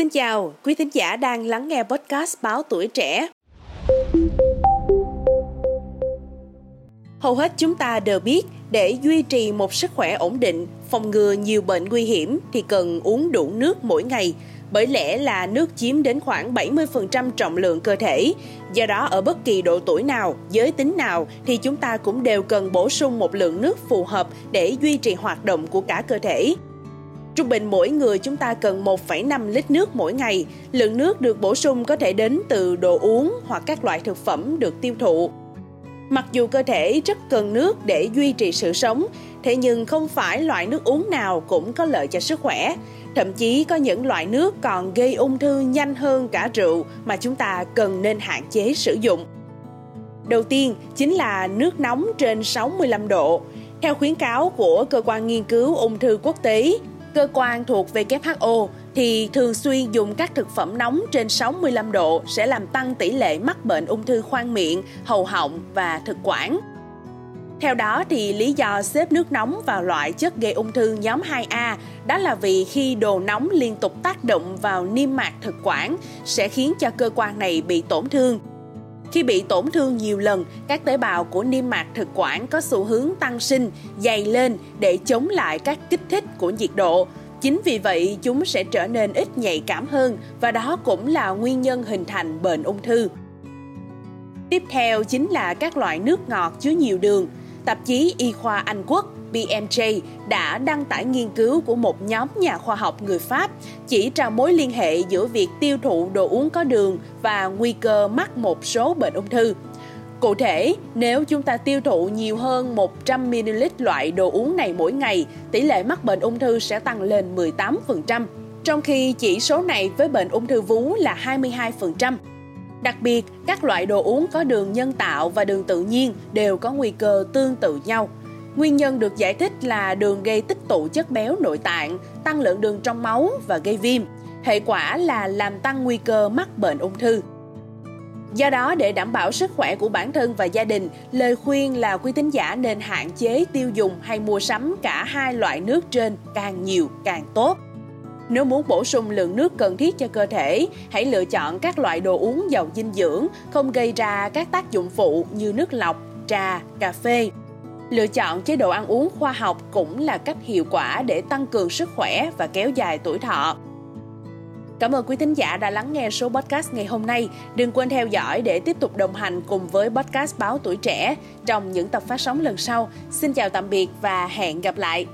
Xin chào, quý thính giả đang lắng nghe podcast Báo Tuổi Trẻ. Hầu hết chúng ta đều biết để duy trì một sức khỏe ổn định, phòng ngừa nhiều bệnh nguy hiểm thì cần uống đủ nước mỗi ngày. Bởi lẽ là nước chiếm đến khoảng 70% trọng lượng cơ thể. Do đó ở bất kỳ độ tuổi nào, giới tính nào thì chúng ta cũng đều cần bổ sung một lượng nước phù hợp để duy trì hoạt động của cả cơ thể. Trung bình mỗi người chúng ta cần 1,5 lít nước mỗi ngày. Lượng nước được bổ sung có thể đến từ đồ uống hoặc các loại thực phẩm được tiêu thụ. Mặc dù cơ thể rất cần nước để duy trì sự sống, thế nhưng không phải loại nước uống nào cũng có lợi cho sức khỏe. Thậm chí có những loại nước còn gây ung thư nhanh hơn cả rượu mà chúng ta cần nên hạn chế sử dụng. Đầu tiên chính là nước nóng trên 65 độ. Theo khuyến cáo của cơ quan nghiên cứu ung thư quốc tế, cơ quan thuộc WHO thì thường xuyên dùng các thực phẩm nóng trên 65 độ sẽ làm tăng tỷ lệ mắc bệnh ung thư khoang miệng, hầu họng và thực quản. Theo đó thì lý do xếp nước nóng vào loại chất gây ung thư nhóm 2A đó là vì khi đồ nóng liên tục tác động vào niêm mạc thực quản sẽ khiến cho cơ quan này bị tổn thương. Khi bị tổn thương nhiều lần, các tế bào của niêm mạc thực quản có xu hướng tăng sinh, dày lên để chống lại các kích thích của nhiệt độ. Chính vì vậy, chúng sẽ trở nên ít nhạy cảm hơn và đó cũng là nguyên nhân hình thành bệnh ung thư. Tiếp theo chính là các loại nước ngọt chứa nhiều đường. Tạp chí Y khoa Anh Quốc BMJ đã đăng tải nghiên cứu của một nhóm nhà khoa học người Pháp chỉ ra mối liên hệ giữa việc tiêu thụ đồ uống có đường và nguy cơ mắc một số bệnh ung thư. Cụ thể, nếu chúng ta tiêu thụ nhiều hơn 100ml loại đồ uống này mỗi ngày, tỷ lệ mắc bệnh ung thư sẽ tăng lên 18%, trong khi chỉ số này với bệnh ung thư vú là 22%. Đặc biệt, các loại đồ uống có đường nhân tạo và đường tự nhiên đều có nguy cơ tương tự nhau. Nguyên nhân được giải thích là đường gây tích tụ chất béo nội tạng, tăng lượng đường trong máu và gây viêm. Hệ quả là làm tăng nguy cơ mắc bệnh ung thư. Do đó, để đảm bảo sức khỏe của bản thân và gia đình, lời khuyên là quý tín giả nên hạn chế tiêu dùng hay mua sắm cả hai loại nước trên càng nhiều càng tốt. Nếu muốn bổ sung lượng nước cần thiết cho cơ thể, hãy lựa chọn các loại đồ uống giàu dinh dưỡng, không gây ra các tác dụng phụ như nước lọc, trà, cà phê. Lựa chọn chế độ ăn uống khoa học cũng là cách hiệu quả để tăng cường sức khỏe và kéo dài tuổi thọ. Cảm ơn quý thính giả đã lắng nghe số podcast ngày hôm nay. Đừng quên theo dõi để tiếp tục đồng hành cùng với podcast Báo Tuổi Trẻ trong những tập phát sóng lần sau. Xin chào tạm biệt và hẹn gặp lại.